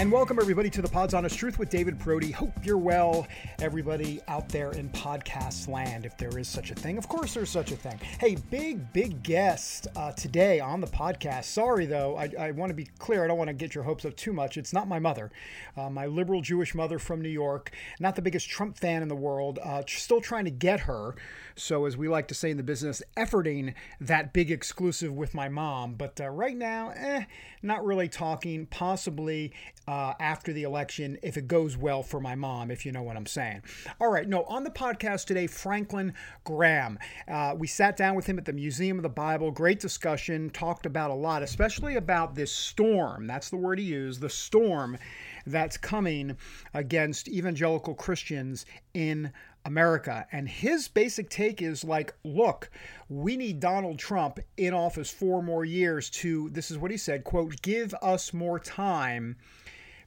And welcome everybody to the Pod's Honest Truth with David Brody. Hope you're well, everybody out there in podcast land, if there is such a thing. Of course, there's such a thing. Hey, big, big guest uh, today on the podcast. Sorry though, I, I want to be clear. I don't want to get your hopes up too much. It's not my mother, uh, my liberal Jewish mother from New York. Not the biggest Trump fan in the world. Uh, still trying to get her. So, as we like to say in the business, efforting that big exclusive with my mom. But uh, right now, eh, not really talking. Possibly uh, after the election if it goes well for my mom, if you know what I'm saying. All right, no, on the podcast today, Franklin Graham. Uh, we sat down with him at the Museum of the Bible. Great discussion, talked about a lot, especially about this storm. That's the word he used the storm that's coming against evangelical Christians in America. And his basic take is like, look, we need Donald Trump in office four more years to, this is what he said, quote, give us more time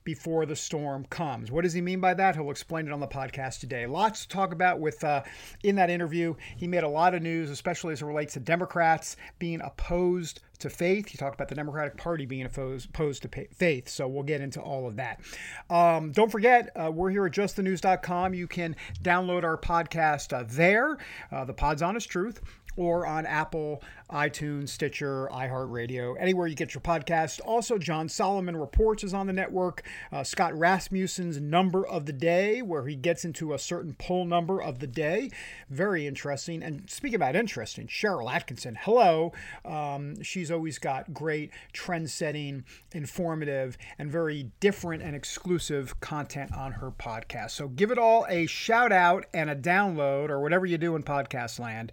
before the storm comes. What does he mean by that? He'll explain it on the podcast today. Lots to talk about with uh, in that interview. He made a lot of news, especially as it relates to Democrats being opposed to faith. He talked about the Democratic Party being opposed, to faith. So we'll get into all of that. Um, don't forget, uh, we're here at justthenews.com. You can download our podcast uh, there, uh, The Pod's Honest Truth or on Apple, iTunes, Stitcher, iHeartRadio, anywhere you get your podcast. Also, John Solomon Reports is on the network. Uh, Scott Rasmussen's Number of the Day, where he gets into a certain poll number of the day. Very interesting. And speaking about interesting, Sharyl Attkisson, hello. Um, she's always got great trend setting, informative, and very different and exclusive content on her podcast. So give it all a shout out and a download or whatever you do in podcast land.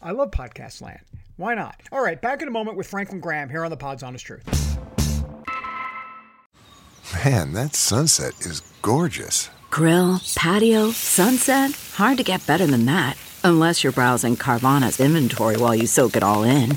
I love podcast land. Why not? All right, back in a moment with Franklin Graham here on the Pod's Honest Truth. Man, that sunset is gorgeous. Grill, patio, sunset. Hard to get better than that. Unless you're browsing Carvana's inventory while you soak it all in.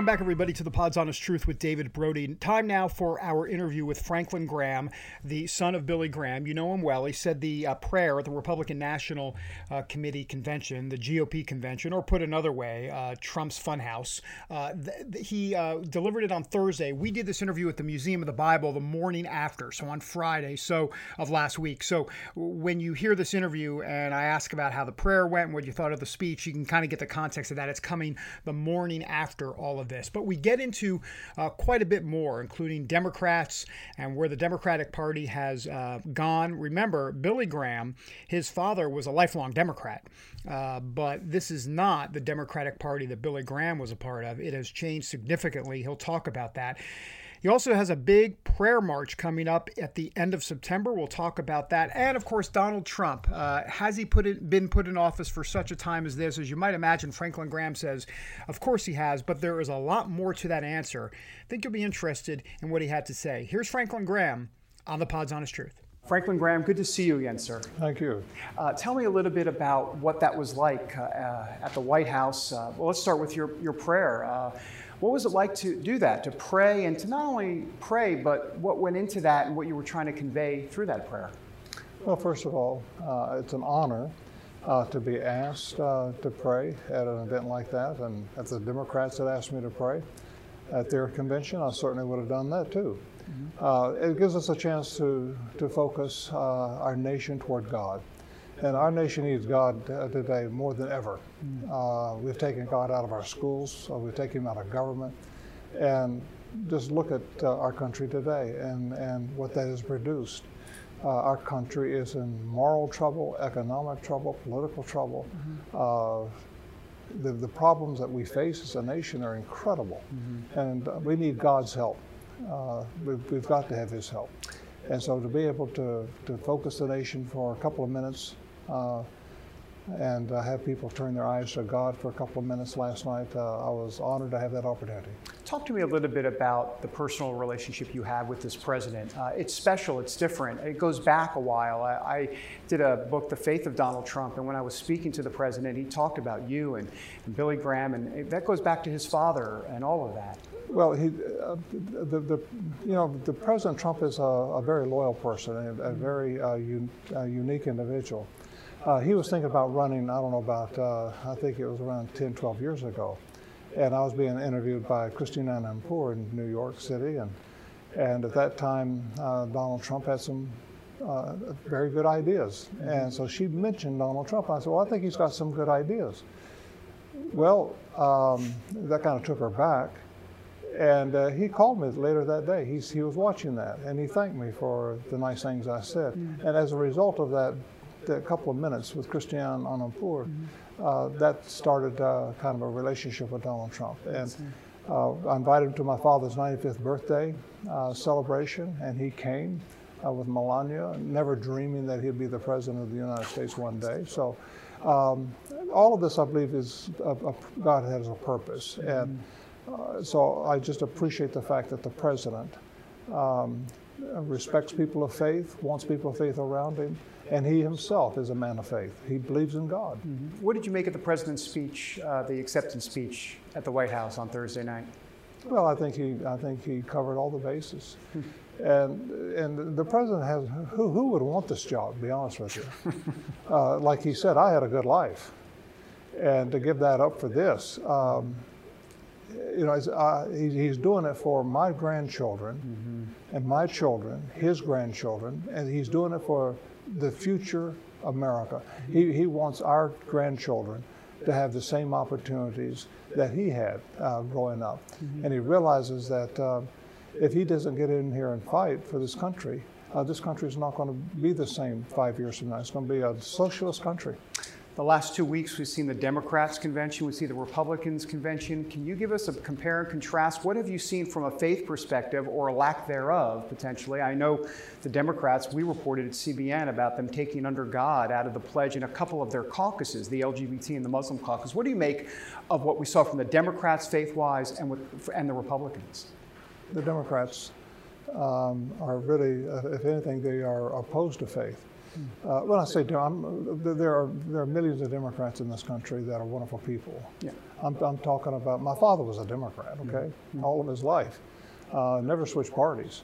Welcome back, everybody, to the Pod's Honest Truth with David Brody. Time now for our interview with Franklin Graham, the son of Billy Graham. You know him well. He said the uh, prayer at the Republican National uh, Committee convention, the GOP convention, or put another way, uh, Trump's funhouse. Uh, th- th- he uh, delivered it on Thursday. We did this interview at the Museum of the Bible the morning after, so on Friday, so of last week. So when you hear this interview and I ask about how the prayer went and what you thought of the speech, you can kind of get the context of that. It's coming the morning after all of this. But we get into uh, quite a bit more, including Democrats and where the Democratic Party has uh, gone. Remember, Billy Graham, his father was a lifelong Democrat, uh, but this is not the Democratic Party that Billy Graham was a part of. It has changed significantly. He'll talk about that. He also has a big prayer march coming up at the end of September. We'll talk about that. And of course, Donald Trump. Uh, has he put it, been put in office for such a time as this? As you might imagine, Franklin Graham says, of course he has, but there is a lot more to that answer. I think you'll be interested in what he had to say. Here's Franklin Graham on the Pod's Honest Truth. Franklin Graham, good to see you again, sir. Thank you. Uh, tell me a little bit about what that was like uh, uh at the White House. Uh, well, let's start with your, your prayer. What was it like to do that, to pray and to not only pray, but what went into that and what you were trying to convey through that prayer? Well, first of all, uh, it's an honor uh, to be asked uh, to pray at an event like that. And if the Democrats had asked me to pray at their convention, I certainly would have done that too. Mm-hmm. Uh, it gives us a chance to, to focus uh, our nation toward God. And our nation needs God uh, today more than ever. Uh, we've taken God out of our schools, uh, we've taken Him out of government. And just look at uh, our country today and, and what that has produced. Uh, our country is in moral trouble, economic trouble, political trouble. Uh, the, the problems that we face as a nation are incredible, and uh, we need God's help. Uh, we've, we've got to have His help. And so to be able to, to focus the nation for a couple of minutes uh, and uh, have people turn their eyes to God for a couple of minutes last night, uh, I was honored to have that opportunity. Talk to me a little bit about the personal relationship you have with this president. Uh, it's special, it's different. It goes back a while. I, I, did a book, The Faith of Donald Trump, and when I was speaking to the president, he talked about you and, and Billy Graham, and that goes back to his father and all of that. Well, he, uh, the, the, you know, the President Trump is a, a very loyal person, a, a very uh, un, unique individual. Uh, he was thinking about running, I don't know, about, uh, I think it was around 10, 12 years ago. And I was being interviewed by Christiane Amanpour in New York City. And, and at that time, uh, Donald Trump had some uh, very good ideas. And so she mentioned Donald Trump. I said, well, I think he's got some good ideas. Well, um, that kind of took her back. And uh, he called me later that day. He's, he was watching that, and he thanked me for the nice things I said. Mm-hmm. And as a result of that, a couple of minutes with Christiane Amanpour, mm-hmm. uh, that started uh, kind of a relationship with Donald Trump. And uh, I invited him to my father's 95th birthday uh, celebration, and he came uh, with Melania, never dreaming that he'd be the president of the United States one day. So, um, all of this, I believe, is a, a, God has a purpose. Mm-hmm. And uh, so I just appreciate the fact that the president um, respects people of faith, wants people of faith around him, and he himself is a man of faith. He believes in God. Mm-hmm. What did you make of the president's speech, uh, the acceptance speech at the White House on Thursday night? Well, I think he, I think he covered all the bases. and and the president has who, who would want this job? To be honest with you, uh, like he said, I had a good life, and to give that up for this, um, you know, uh, he's doing it for my grandchildren mm-hmm. And my children, his grandchildren, and he's doing it for the future America. He, he wants our grandchildren to have the same opportunities that he had uh, growing up. Mm-hmm. And he realizes that uh, if he doesn't get in here and fight for this country, uh, this country is not going to be the same five years from now. It's going to be a socialist country. The last two weeks, we've seen the Democrats' convention, we see the Republicans' convention. Can you give us a compare and contrast? What have you seen from a faith perspective or a lack thereof, potentially? I know the Democrats, we reported at CBN about them taking under God out of the pledge in a couple of their caucuses, the LGBT and the Muslim caucus. What do you make of what we saw from the Democrats, faith wise, and, and the Republicans? The Democrats um, are really, uh, if anything, they are opposed to faith. Uh, when I say there are there are millions of Democrats in this country that are wonderful people. Yeah. I'm, I'm talking about my father was a Democrat. Okay, mm-hmm. all of his life, uh, never switched parties,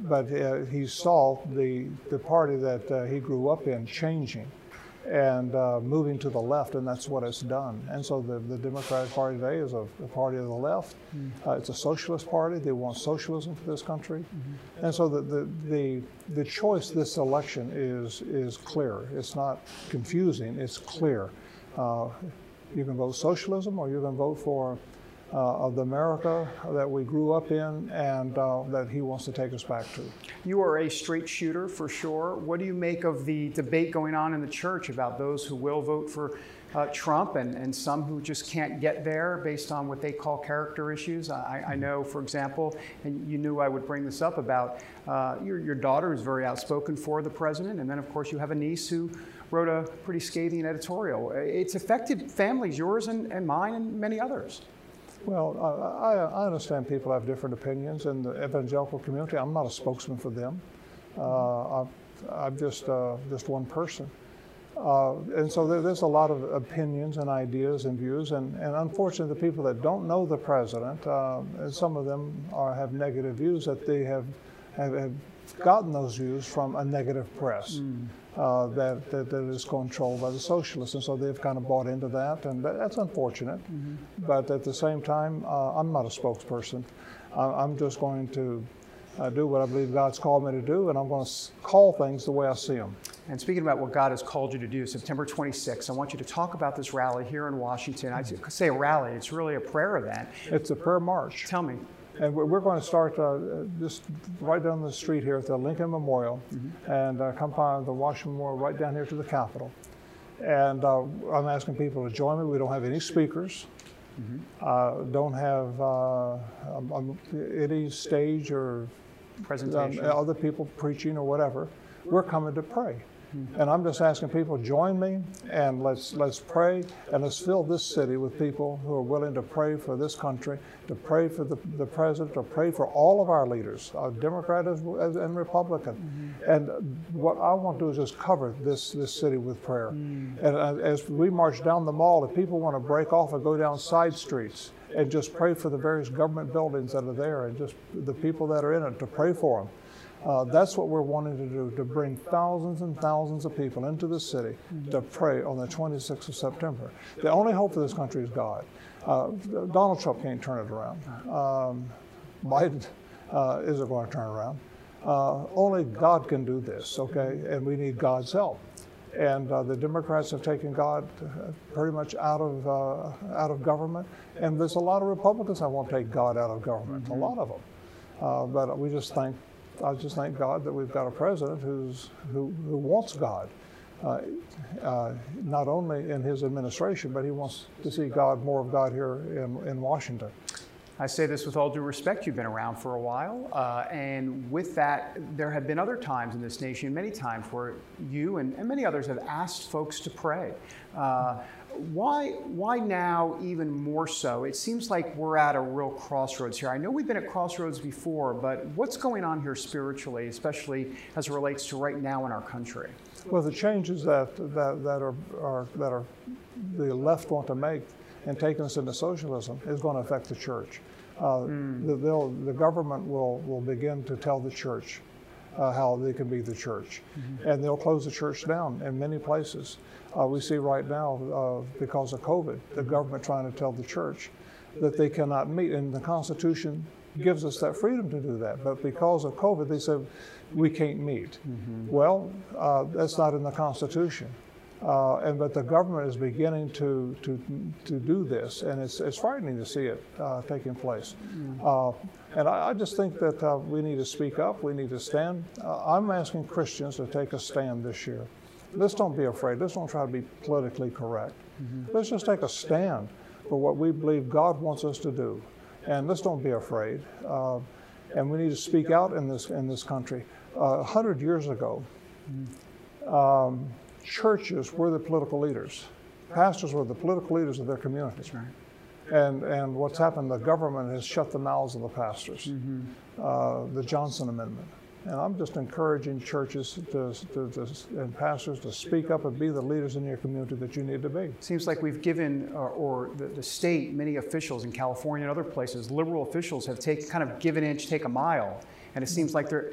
but uh, he saw the the party that uh, he grew up in changing and uh, moving to the left, and that's what it's done. And so the, the Democratic Party today is a, a party of the left. Mm-hmm. Uh, it's a socialist party. They want socialism for this country. Mm-hmm. And so the, the, the, the, choice this election is, is clear. It's not confusing, it's clear. Uh, you can vote socialism or you can vote for uh, of the America that we grew up in and uh, that he wants to take us back to. You are a straight shooter for sure. What do you make of the debate going on in the church about those who will vote for uh, Trump and, and some who just can't get there based on what they call character issues? I, I know, for example, and you knew I would bring this up about uh, your, your daughter is very outspoken for the president, and then, of course, you have a niece who wrote a pretty scathing editorial. It's affected families, yours and, and mine, and many others. Well, I, I, understand people have different opinions in the evangelical community. I'm not a spokesman for them. Uh, I'm, just uh, just one person. Uh, and so there, there's a lot of opinions and ideas and views. And, and unfortunately, the people that don't know the president, uh, and some of them are, have negative views that they have, have, have gotten those views from a negative press. Mm uh, that, that, that is controlled by the socialists. And so they've kind of bought into that, and that's unfortunate. Mm-hmm. But at the same time, uh, I'm not a spokesperson. I'm just going to uh, do what I believe God's called me to do, and I'm going to call things the way I see them. And speaking about what God has called you to do, September 26th, I want you to talk about this rally here in Washington. I say a rally, it's really a prayer event. It's a prayer march. Tell me. And we're going to start uh, just right down the street here at the Lincoln Memorial mm-hmm. and uh, come by the Washington Memorial right down here to the Capitol. And uh, I'm asking people to join me. We don't have any speakers. Mm-hmm. Uh, don't have uh, um, um, any stage or presentation, um, other people preaching or whatever. We're coming to pray. And I'm just asking people, join me and let's let's pray and let's fill this city with people who are willing to pray for this country, to pray for the, the president, to pray for all of our leaders, uh, Democrat and Republican. Mm-hmm. And what I want to do is just cover this this city with prayer. Mm. And uh, as we march down the mall, if people want to break off and go down side streets and just pray for the various government buildings that are there and just the people that are in it to pray for them. Uh, that's what we're wanting to do, to bring thousands and thousands of people into the city to pray on the 26th of September. The only hope for this country is God. Uh, Donald Trump can't turn it around. Um, Biden uh, isn't going to turn around. Uh, only God can do this, okay? And we need God's help. And uh, the Democrats have taken God uh, pretty much out of out of government, and there's a lot of Republicans that won't take God out of government. A lot of them. but we just thank I just thank God that we've got a president who's, who, who wants God. Uh, uh, not only in his administration, but he wants to see God, more of God here in, in Washington. I say this with all due respect. You've been around for a while, uh, and with that, there have been other times in this nation, many times, where you and, and many others have asked folks to pray. Uh, why, why now even more so? It seems like we're at a real crossroads here. I know we've been at crossroads before, but what's going on here spiritually, especially as it relates to right now in our country? Well, the changes that, that, that, are, are, that are the left want to make and taking us into socialism is going to affect the church. Uh, mm. the, the government will, will begin to tell the church uh, how they can be the church. Mm-hmm. And they'll close the church down in many places. Uh, we see right now, uh, because of COVID, the government trying to tell the church that they cannot meet. And the Constitution gives us that freedom to do that. But because of COVID, they said we can't meet. Mm-hmm. Well, uh, that's not in the Constitution. Uh, and but the government is beginning to to to do this, and it's it's frightening to see it uh, taking place. Uh, and I, I, just think that uh, we need to speak up. We need to stand. Uh, I'm asking Christians to take a stand this year. Let's don't be afraid. Let's don't try to be politically correct. Mm-hmm. Let's just take a stand for what we believe God wants us to do, and let's don't be afraid. Uh, and we need to speak out in this in this country. A hundred years ago. Mm-hmm. Um, churches were the political leaders. Pastors were the political leaders of their communities. Right. And, and what's happened, the government has shut the mouths of the pastors. Mm-hmm. Uh, the Johnson Amendment. And I'm just encouraging churches to, to, to, and pastors to speak up and be the leaders in your community that you need to be. Seems like we've given, or, or the, the, state, many officials in California and other places, liberal officials have take, kind of given inch, take a mile and it seems like they're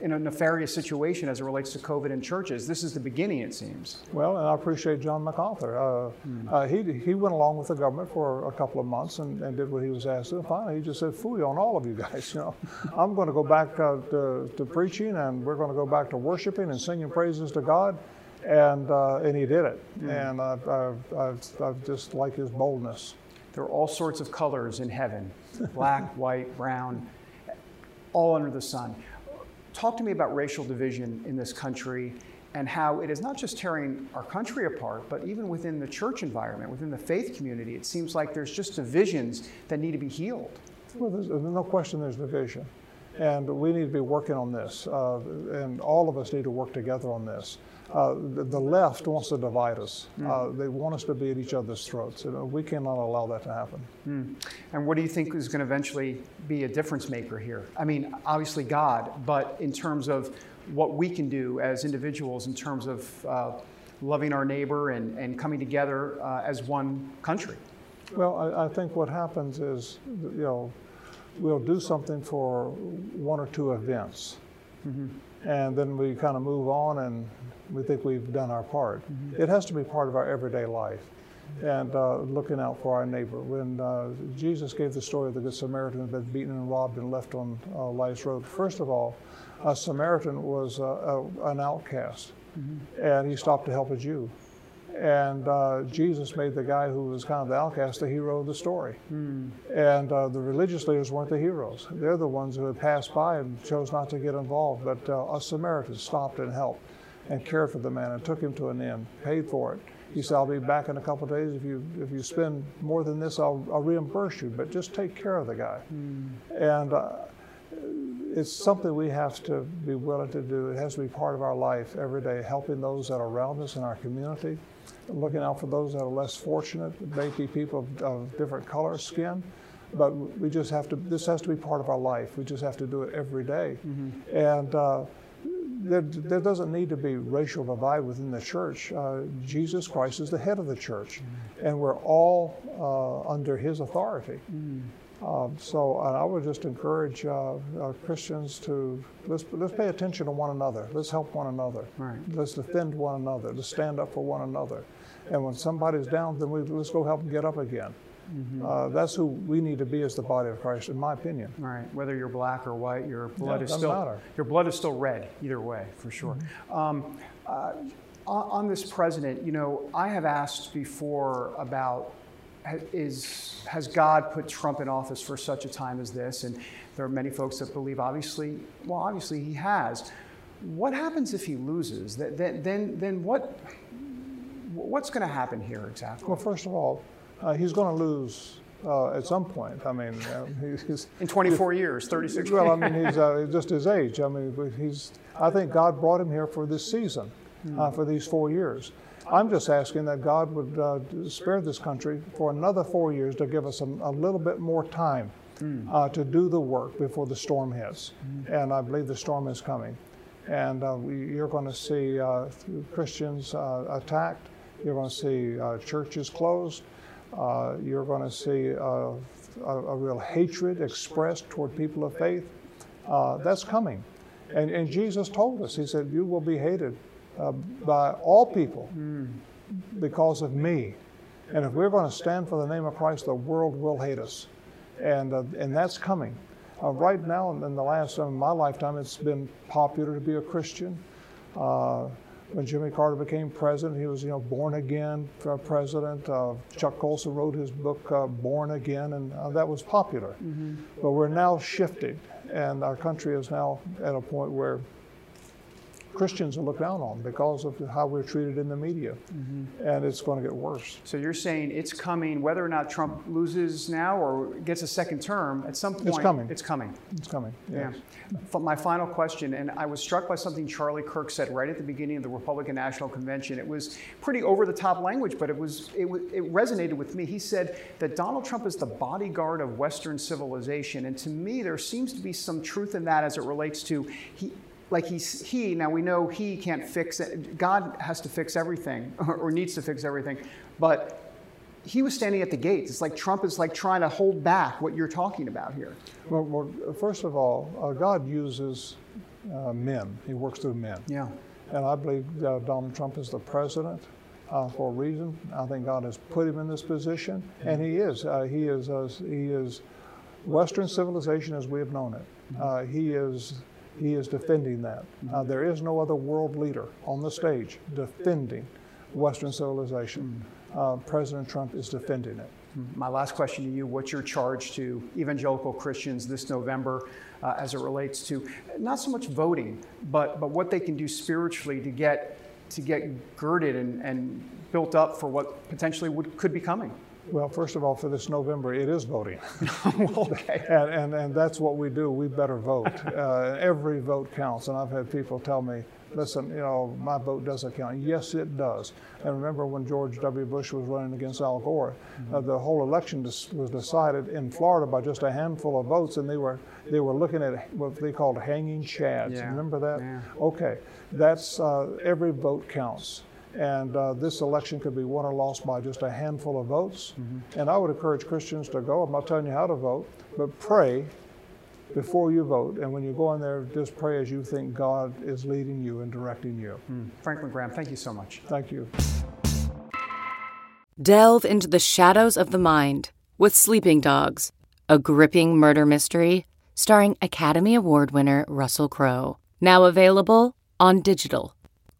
in a nefarious situation as it relates to COVID in churches. This is the beginning, it seems. Well, and I appreciate John MacArthur. Uh, mm. uh, he, he went along with the government for a couple of months and, and did what he was asked to. Finally, he just said, "Fooey on all of you guys. You know, I'm going to go back uh, to, to, preaching, and we're going to go back to worshiping and singing praises to God." And uh, and he did it. Mm. And I, I, I, I just like his boldness. There are all sorts of colors in heaven: black, white, brown all under the sun. Talk to me about racial division in this country and how it is not just tearing our country apart, but even within the church environment, within the faith community, it seems like there's just divisions that need to be healed. Well, there's no question there's division. And we need to be working on this. Uh, and all of us need to work together on this. Uh, the, the, left wants to divide us. Mm. Uh, they want us to be at each other's throats. And we cannot allow that to happen. Mm. And what do you think is going to eventually be a difference maker here? I mean, obviously God, but in terms of what we can do as individuals, in terms of uh, loving our neighbor and, and coming together uh, as one country. Well, I, I, think what happens is, you know, we'll do something for one or two events. Mm-hmm. And then we kind of move on and we think we've done our part. Mm-hmm. It has to be part of our everyday life and uh, looking out for our neighbor. When uh, Jesus gave the story of the Good Samaritan who had been beaten and robbed and left on uh, life's road, first of all, a Samaritan was uh, a, an outcast. and he stopped to help a Jew. And uh, Jesus made the guy who was kind of the outcast the hero of the story. And uh, the religious leaders weren't the heroes. They're the ones who had passed by and chose not to get involved. But uh, a Samaritan stopped and helped and cared for the man and took him to an inn, paid for it. He said, I'll be back in a couple of days. If you, if you spend more than this, I'll, I'll reimburse you, but just take care of the guy. And uh, it's something we have to be willing to do. It has to be part of our life every day, helping those that are around us in our community, looking out for those that are less fortunate, maybe people of, of different color, skin. But we just have to, this has to be part of our life. We just have to do it every day. And uh, there, there doesn't need to be racial divide within the church. Uh, Jesus Christ is the head of the church, and we're all uh, under his authority. Um, so I would just encourage uh, uh, Christians to let's let's pay attention to one another. Let's help one another. Right. Let's defend one another. Let's stand up for one another. And when somebody's down, then we, let's go help them get up again. Uh, that's who we need to be as the body of Christ, in my opinion. Right. Whether you're black or white, your blood Yeah, is still matter. your blood is still red. Either way, for sure. Um, uh, on, this president, you know, I have asked before about is has God put Trump in office for such a time as this? And there are many folks that believe, obviously, well, obviously he has. What happens if he loses? Then, then, then what? What's going to happen here exactly? Well, first of all, uh, he's going to lose uh, at some point. I mean, uh, he's, In 24 years, 36. Well, I mean, he's uh, just his age. I mean, he's. I think God brought him here for this season, uh, for these four years. I'm just asking that God would uh, spare this country for another four years to give us a, a little bit more time uh, to do the work before the storm hits. And I believe the storm is coming. And uh, we, you're going to see uh, Christians uh, attacked. You're going to see uh, churches closed. Uh, you're going to see uh, a, a real hatred expressed toward people of faith. Uh, that's coming. And, and Jesus told us, He said, You will be hated uh, by all people because of me. And if we're going to stand for the name of Christ, the world will hate us. And, uh, and that's coming. Uh, right now, in the last, in my lifetime, it's been popular to be a Christian. Uh, when Jimmy Carter became president, he was, you know, born again uh, president. Uh, Chuck Colson wrote his book, uh, Born Again, and uh, that was popular. But we're now shifting, and our country is now at a point where Christians are looked down on because of how we're treated in the media, mm-hmm. and it's going to get worse. So you're saying it's coming, whether or not Trump loses now or gets a second term, at some point It's coming. It's coming. It's coming. Yeah. Yes. F- My final question, and I was struck by something Charlie Kirk said right at the beginning of the Republican National Convention. It was pretty over the top language, but it was it, it resonated with me. He said that Donald Trump is the bodyguard of Western civilization, and to me, there seems to be some truth in that as it relates to he. Like he's he now we know he can't fix it. God has to fix everything or, or needs to fix everything, but he was standing at the gates. It's like Trump is like trying to hold back what you're talking about here. Well, well first of all, uh, God uses uh, men. He works through men. Yeah. And I believe uh, Donald Trump is the president uh, for a reason. I think God has put him in this position, and he is. Uh, he is. Uh, he is Western civilization as we have known it. Uh, he is. He is defending that. Uh, there is no other world leader on the stage defending Western civilization. Uh, President Trump is defending it. My last question to you What's your charge to evangelical Christians this November uh, as it relates to not so much voting, but, but what they can do spiritually to get, to get girded and, and built up for what potentially would, could be coming? Well, first of all, for this November, it is voting. okay. And, and, and that's what we do. We better vote. Uh, every vote counts. And I've had people tell me, listen, you know, my vote doesn't count. Yes, it does. And remember when George W. Bush was running against Al Gore, uh, the whole election dis- was decided in Florida by just a handful of votes, and they were they were looking at what they called hanging chads. Yeah. Remember that? Yeah. Okay, that's uh, every vote counts. And uh, this election could be won or lost by just a handful of votes. And I would encourage Christians to go. I'm not telling you how to vote, but pray before you vote. And when you go in there, just pray as you think God is leading you and directing you. Franklin Graham, thank you so much. Thank you. Delve into the shadows of the mind with Sleeping Dogs, a gripping murder mystery starring Academy Award winner Russell Crowe. Now available on digital.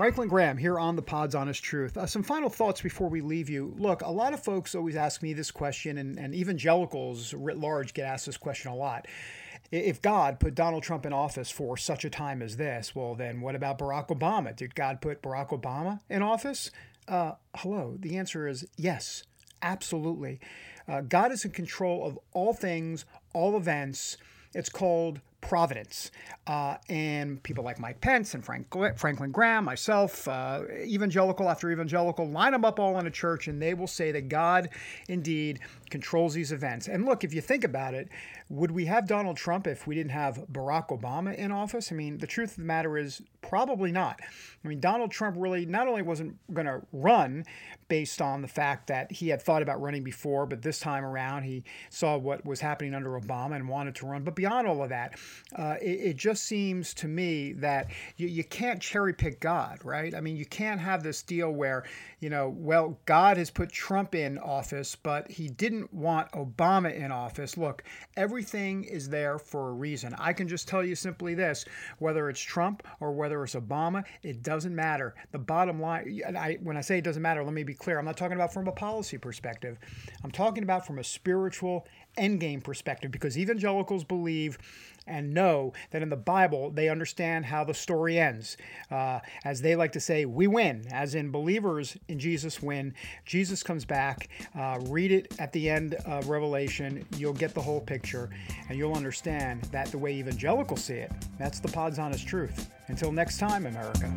Franklin Graham here on the Pod's Honest Truth. Uh, some final thoughts before we leave you. Look, a lot of folks always ask me this question, and, and evangelicals writ large get asked this question a lot. If God put Donald Trump in office for such a time as this, well, then what about Barack Obama? Did God put Barack Obama in office? Uh, hello. The answer is yes, absolutely. Uh, God is in control of all things, all events. It's called providence. Uh, and people like Mike Pence and Frank, Franklin Graham, myself, uh, evangelical after evangelical, line them up all in a church and they will say that God indeed controls these events. And look, if you think about it, would we have Donald Trump if we didn't have Barack Obama in office? I mean, the truth of the matter is probably not. I mean, Donald Trump really not only wasn't going to run based on the fact that he had thought about running before, but this time around he saw what was happening under Obama and wanted to run. But beyond all of that, uh, it, it, just seems to me that you, you can't cherry pick God, right? I mean, you can't have this deal where, you know, well, God has put Trump in office, but he didn't want Obama in office. Look, everything is there for a reason. I can just tell you simply this whether it's Trump or whether it's Obama, it doesn't matter. The bottom line, I, when I say it doesn't matter, let me be clear. I'm not talking about from a policy perspective, I'm talking about from a spiritual endgame perspective because evangelicals believe and know that in the Bible they understand how the story ends. Uh, as they like to say, we win, as in believers in Jesus win. Jesus comes back. Uh, read it at the end of Revelation. You'll get the whole picture and you'll understand that the way evangelicals see it. That's the Pod's honest truth. Until next time, America.